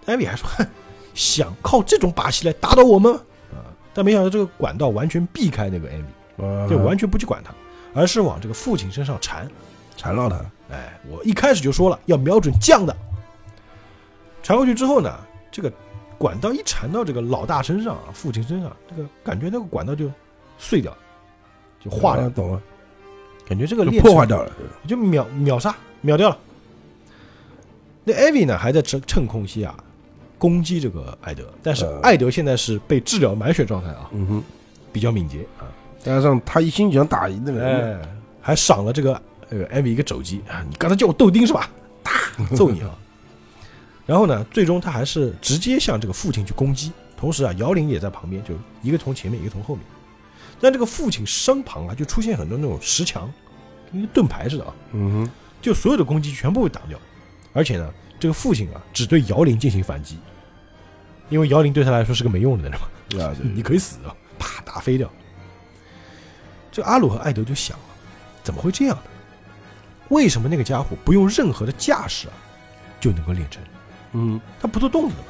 艾米还说，哼，想靠这种把戏来打倒我们吗？啊，但没想到这个管道完全避开那个艾米。啊就完全不去管他，而是往这个父亲身上缠。缠绕他。哎，我一开始就说了要瞄准将的。缠过去之后呢，这个管道一缠到这个老大身上啊，父亲身上，这个感觉那个管道就碎掉，就化掉，啊懂了，感觉这个就破坏掉了。就秒秒杀秒掉了。那艾薇呢还在趁趁空隙啊攻击这个艾德，但是呃艾德现在是被治疗满血状态啊，嗯哼，比较敏捷啊，加上他一心想打赢那个人，哎，还赏了这个呃艾米一个肘击啊！你刚才叫我豆丁是吧？打，揍你啊！然后呢，最终他还是直接向这个父亲去攻击，同时啊，姚玲也在旁边，就一个从前面，一个从后面。但这个父亲身旁啊，就出现很多那种石墙，跟盾牌似的啊，嗯哼，就所有的攻击全部被挡掉。而且呢，这个父亲啊，只对姚玲进行反击，因为姚玲对他来说是个没用的人嘛。啊，对 你可以死啊，啪打飞掉。这阿鲁和艾德就想了，怎么会这样呢？为什么那个家伙不用任何的架势啊，就能够练成？嗯，他不做动作的嘛。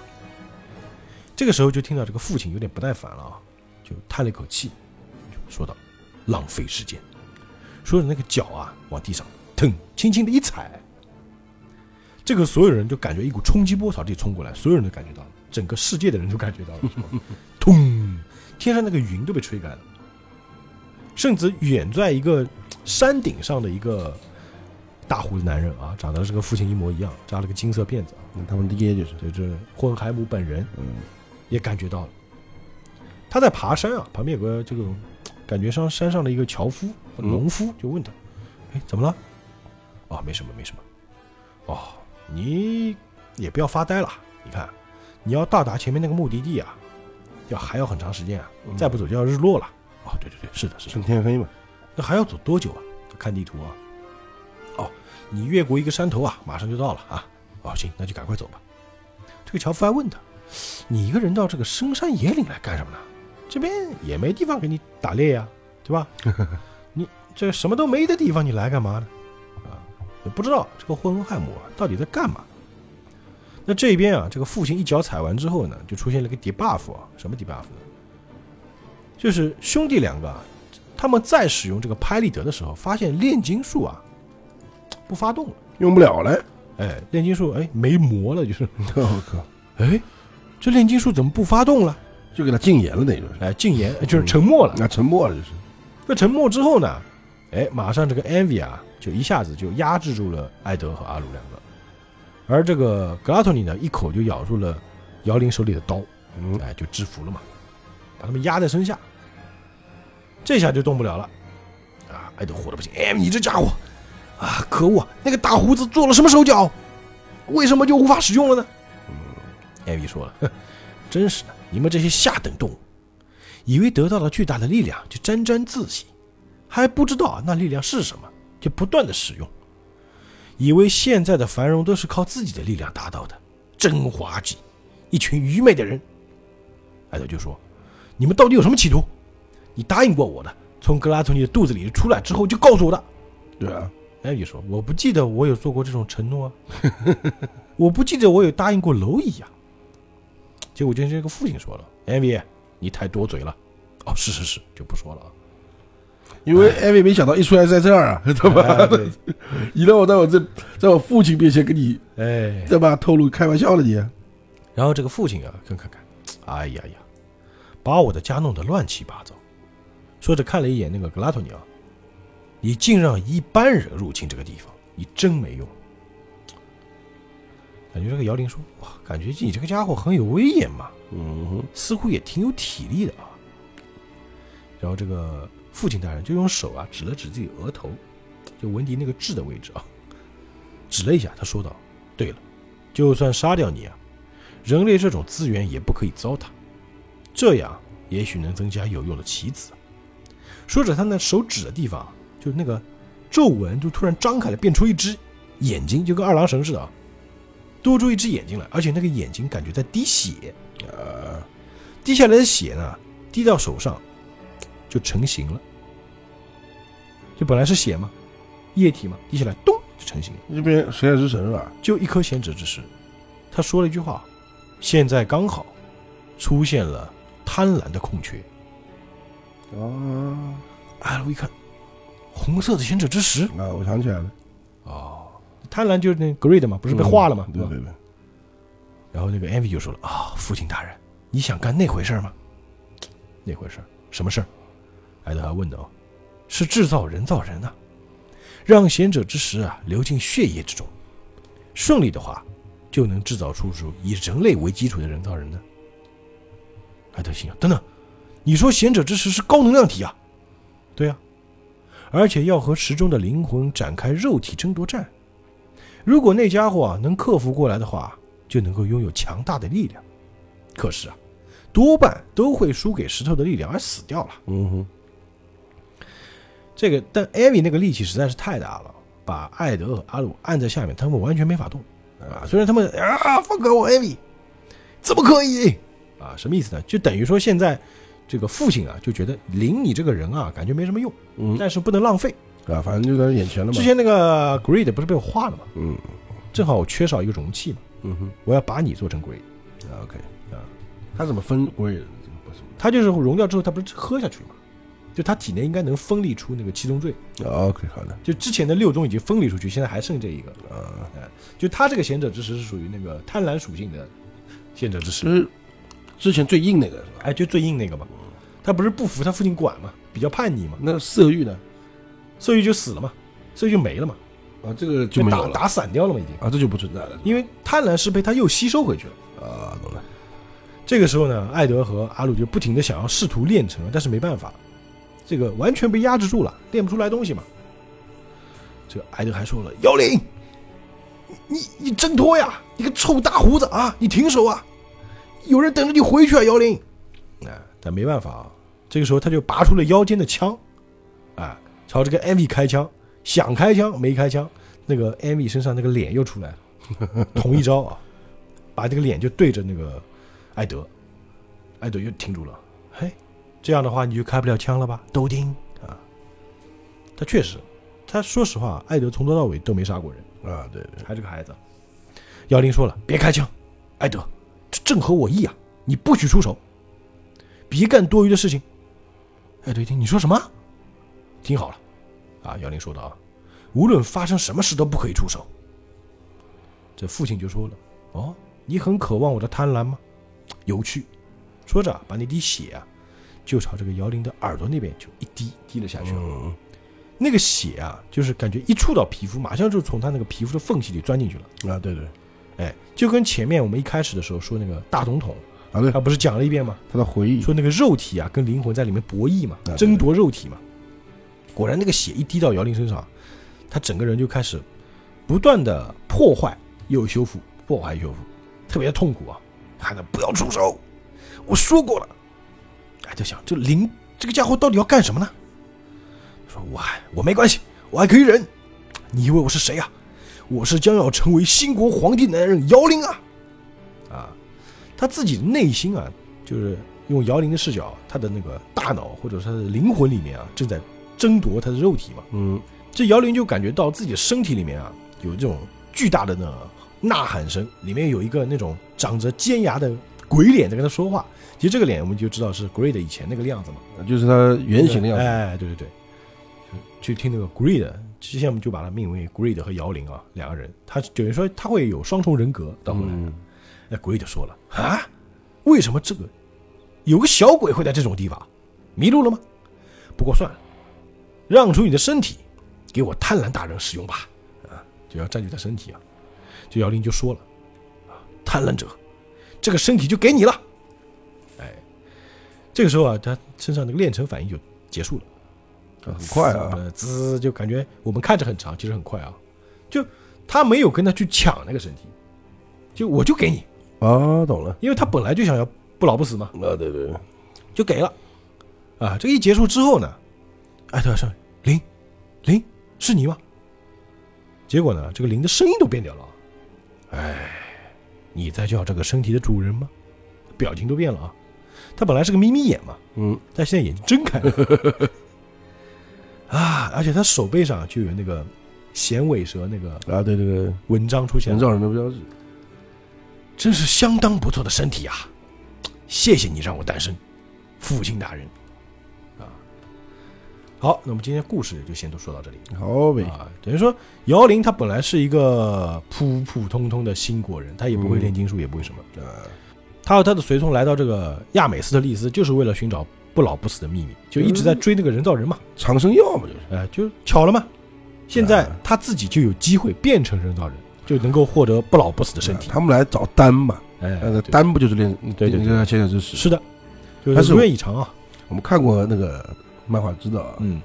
这个时候就听到这个父亲有点不耐烦了啊，就叹了一口气，就说道：“浪费时间。”说着那个脚啊往地上腾，轻轻的一踩，这个所有人就感觉一股冲击波朝这里冲过来，所有人都感觉到了，整个世界的人都感觉到了，是吧 通，天上那个云都被吹开了，甚至远在一个山顶上的一个大胡子男人啊，长得是跟父亲一模一样，扎了个金色辫子啊，他们爹就是，就是霍恩海姆本人嗯，也感觉到了。他在爬山啊，旁边有个这种感觉上山上的一个樵夫、嗯农夫，就问他：“哎，怎么了？”哦，没什么，没什么。哦，你也不要发呆了。你看，你要到达前面那个目的地啊，要还要很长时间啊，嗯再不走就要日落了。哦，对对对，是的，是的。趁天黑嘛，那还要走多久啊？看地图啊。哦，你越过一个山头啊，马上就到了啊。哦，行，那就赶快走吧。这个樵夫还问他：“你一个人到这个深山野岭来干什么呢？这边也没地方给你打猎呀、对吧？你这什么都没的地方，你来干嘛呢？啊，也不知道这个霍恩汉姆啊到底在干嘛。那这边啊，这个父亲一脚踩完之后呢，就出现了个 debuff 啊，什么 debuff 呢？就是兄弟两个啊，他们在使用这个拍立得的时候，发现炼金术啊不发动了。用不了了。哎，炼金术哎没魔了，就是我 靠，哎，这炼金术怎么不发动了？就给他禁言了，等于说是，哎，禁言就是沉默了。那沉默了就是，那沉默之后呢，哎，马上这个 Envy 啊，就一下子就压制住了艾德和阿鲁两个，而这个格拉托尼呢，一口就咬住了姚玲手里的刀，嗯，哎，就制服了嘛，把他们压在身下，这下就动不了了。啊，艾德火的不行，哎，你这家伙，啊，可恶，那个大胡子做了什么手脚？为什么就无法使用了呢？嗯艾比说了：“哼，真是的，你们这些下等动物，以为得到了巨大的力量就沾沾自喜，还不知道那力量是什么，就不断的使用，以为现在的繁荣都是靠自己的力量达到的，真滑稽，一群愚昧的人。”艾德就说：“你们到底有什么企图？你答应过我的，从格拉从你的肚子里出来之后就告诉我的。”对啊，艾比说：“我不记得我有做过这种承诺啊，我不记得我有答应过蝼蚁啊。”结果就这个父亲说了：“艾比，你太多嘴了。”哦，是是是，就不说了啊。因为艾薇没想到一出来在这儿啊，对吧？你让 我在我这，在我父亲面前跟你，哎，对吧？透露开玩笑了你，然后这个父亲啊，看看看，哎呀呀，把我的家弄得乱七八糟。说着看了一眼那个格拉托尼啊，你竟让一般人入侵这个地方，你真没用。感觉这个姚玲说：“哇，感觉你这个家伙很有威严嘛，嗯，似乎也挺有体力的啊。”然后这个父亲大人就用手啊指了指自己额头，就文迪那个痣的位置啊，指了一下，他说道：“对了，就算杀掉你啊，人类这种资源也不可以糟蹋，这样也许能增加有用的棋子。”说着，他那手指的地方啊，就那个皱纹就突然张开了，变出一只眼睛，就跟二郎神似的啊，多出一只眼睛来，而且那个眼睛感觉在滴血，呃，滴下来的血呢，滴到手上就成型了，就本来是血嘛，液体嘛，滴下来咚就成型了。这边谁之神是吧？就一颗贤者之石，他说了一句话：“现在刚好出现了贪婪的空缺。哦，”艾鲁一看，红色的贤者之石啊，我想起来了，哦，贪婪就是那 greed 嘛，不是被化了吗？对对对，然后那个 Envy 就说了：“啊、父亲大人，你想干那回事儿吗？那回事儿，什么事儿？”艾德还问道：“是制造人造人啊，让贤者之石啊流进血液之中，顺利的话，就能制造出出以人类为基础的人造人呢。”艾德心想：等等，你说贤者之石是高能量体啊？对啊，而且要和石中的灵魂展开肉体争夺战。如果那家伙啊能克服过来的话，就能够拥有强大的力量。可是啊，多半都会输给石头的力量而死掉了。嗯哼，这个，但艾米那个力气实在是太大了，把艾德和阿鲁按在下面，他们完全没法动啊。虽然他们啊放开我艾米，怎么可以啊？什么意思呢？就等于说现在这个父亲啊就觉得领你这个人啊感觉没什么用，嗯但是不能浪费。啊，反正就在眼前了嘛之，前那个 Greed 不是被我化了吗？嗯正好我缺少一个容器嘛，嗯哼我要把你做成 Greed。啊，OK 啊，他怎么分 greed？他就是溶掉之后，他不是喝下去嘛？就他体内应该能分离出那个七宗罪，啊，OK 好的，就之前的六宗已经分离出去，现在还剩这一个。啊，就他这个贤者之石是属于那个贪婪属性的贤者之石，是之前最硬那个是吧？哎，就最硬那个嘛。他不是不服他父亲管嘛，比较叛逆嘛，那色欲呢？色欲就死了嘛，色欲就没了嘛，啊，这个就没有了打打散掉了嘛，已经。啊，这就不存在了因为贪婪是被他又吸收回去了。啊，懂了，这个时候呢，艾德和阿鲁就不停的想要试图练成，但是没办法，这个完全被压制住了，练不出来东西嘛。这个艾德还说了：“妖灵，你你你挣脱呀！你个臭大胡子啊！你停手啊！有人等着你回去啊，妖灵！”哎，但没办法啊，这个时候他就拔出了腰间的枪，啊，朝这个艾米开枪，想开枪没开枪，那个艾米身上那个脸又出来了，同一招啊，把这个脸就对着那个艾德，艾德又停住了。嘿，这样的话你就开不了枪了吧？都丁啊，他确实，他说实话，艾德从头到尾都没杀过人，啊，对对，还是个孩子。妖灵说了，别开枪，艾德，这正合我意啊，你不许出手，别干多余的事情。哎，对听，你说什么？听好了，啊，姚玲说道啊，无论发生什么事都不可以出手。这父亲就说了，哦，你很渴望我的贪婪吗？有趣。说着啊，把那滴血啊，就朝这个姚玲的耳朵那边就一滴滴了下去。嗯，那个血啊，就是感觉一触到皮肤，马上就从他那个皮肤的缝隙里钻进去了。啊，对对，哎，就跟前面我们一开始的时候说那个大总统，啊对，他不是讲了一遍吗？他的回忆，说那个肉体啊跟灵魂在里面博弈嘛啊，争夺肉体嘛。果然那个血一滴到姚玲身上，他整个人就开始不断的破坏又修复，破坏又修复，特别痛苦啊。喊着不要出手，我说过了。哎，就想这灵这个家伙到底要干什么呢？说我还我没关系，我还可以忍。你以为我是谁啊？我是将要成为新国皇帝的男人姚玲啊！啊，他自己的内心啊，就是用姚玲的视角，他的那个大脑或者说他的灵魂里面啊，正在争夺他的肉体嘛。嗯，这姚玲就感觉到自己的身体里面啊，有这种巨大的那个呐喊声，里面有一个那种长着尖牙的鬼脸在跟他说话。其实这个脸我们就知道是 Greed 以前那个样子嘛，就是他原型的样子。哎，对对对，去听那个 Greed，之前我们就把它命名为 Greed 和姚玲啊两个人，他等于说他会有双重人格到后来。嗯那 Greed 说了啊，为什么这个有个小鬼会在这种地方？迷路了吗？不过算了，让出你的身体给我贪婪大人使用吧。啊，就要占据他身体啊。这姚玲就说了啊，贪婪者，这个身体就给你了。哎，这个时候啊，他身上那个炼成反应就结束了。很快啊，呃，滋就感觉我们看着很长，其实很快啊。就他没有跟他去抢那个身体，就我就给你，啊，懂了。因为他本来就想要不老不死嘛，啊，对对，就给了。啊，这个一结束之后呢，哎，他说林，林是你吗？结果呢，这个林的声音都变掉了。哎，你在叫这个身体的主人吗？表情都变了啊。他本来是个眯眯眼嘛，嗯，但现在眼睛睁开了。啊，而且他手背上就有那个衔尾蛇那个啊，对对对，纹章出现人了，造人的标志。真是相当不错的身体啊！谢谢你让我诞生，父亲大人。啊，好，那么今天故事就先都说到这里好呗，啊。等于说，姚玲她本来是一个普普通通的新国人，她也不会炼金术，也不会什么。呃，他和他的随从来到这个亚美斯特利斯，就是为了寻找不老不死的秘密，就一直在追那个人造人嘛。长生药嘛，就是。哎、就巧了嘛，现在啊他自己就有机会变成人造人，就能够获得不老不死的身体。他们来找丹嘛，哎，那个对丹不就是练对对个切切之石？是的，就但是是如愿以偿啊。我们看过那个漫画，知道啊，嗯，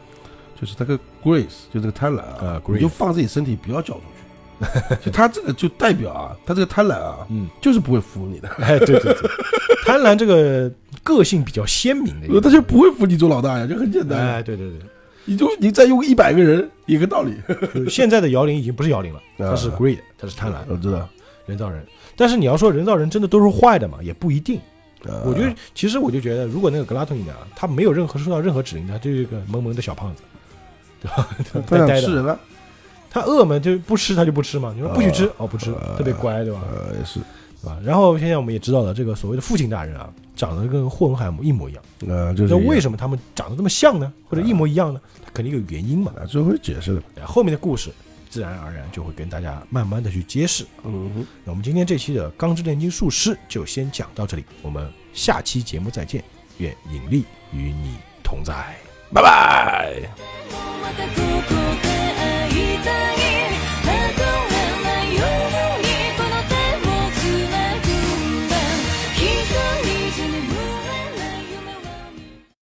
就是那个 Grace，就这个贪婪啊啊，你 Grace 就放自己身体不要叫出去。就他这个就代表啊，他这个贪婪啊，嗯，就是不会服你的，哎，对对对，贪婪这个个性比较鲜明的他就不会服你做老大呀，就很简单。哎，对对对，你就你再用一百个人，一个道理。现在的摇铃已经不是摇铃了，啊他是 Greed，他是贪婪我知道。人造人。但是你要说人造人真的都是坏的嘛，也不一定。呃我觉得，其实我就觉得，如果那个格拉托尼啊，他没有任何受到任何指令，他就是一个萌萌的小胖子，对吧？他想呆呆的，吃人了，他饿嘛就不吃他就不吃嘛，你说不许吃呃哦不吃，呃特别乖，对吧？呃，也是，对吧？然后现在我们也知道了，这个所谓的父亲大人啊，长得跟霍恩海姆一模一样。呃，就是那为么？什么他们长得这么像呢？或者一模一样呢？他肯定有原因嘛。啊，这会解释的。哎后面的故事自然而然就会跟大家慢慢的去揭示。嗯哼，那我们今天这期的《钢之炼金术师》就先讲到这里，我们下期节目再见，愿引力与你同在，拜拜。またここか the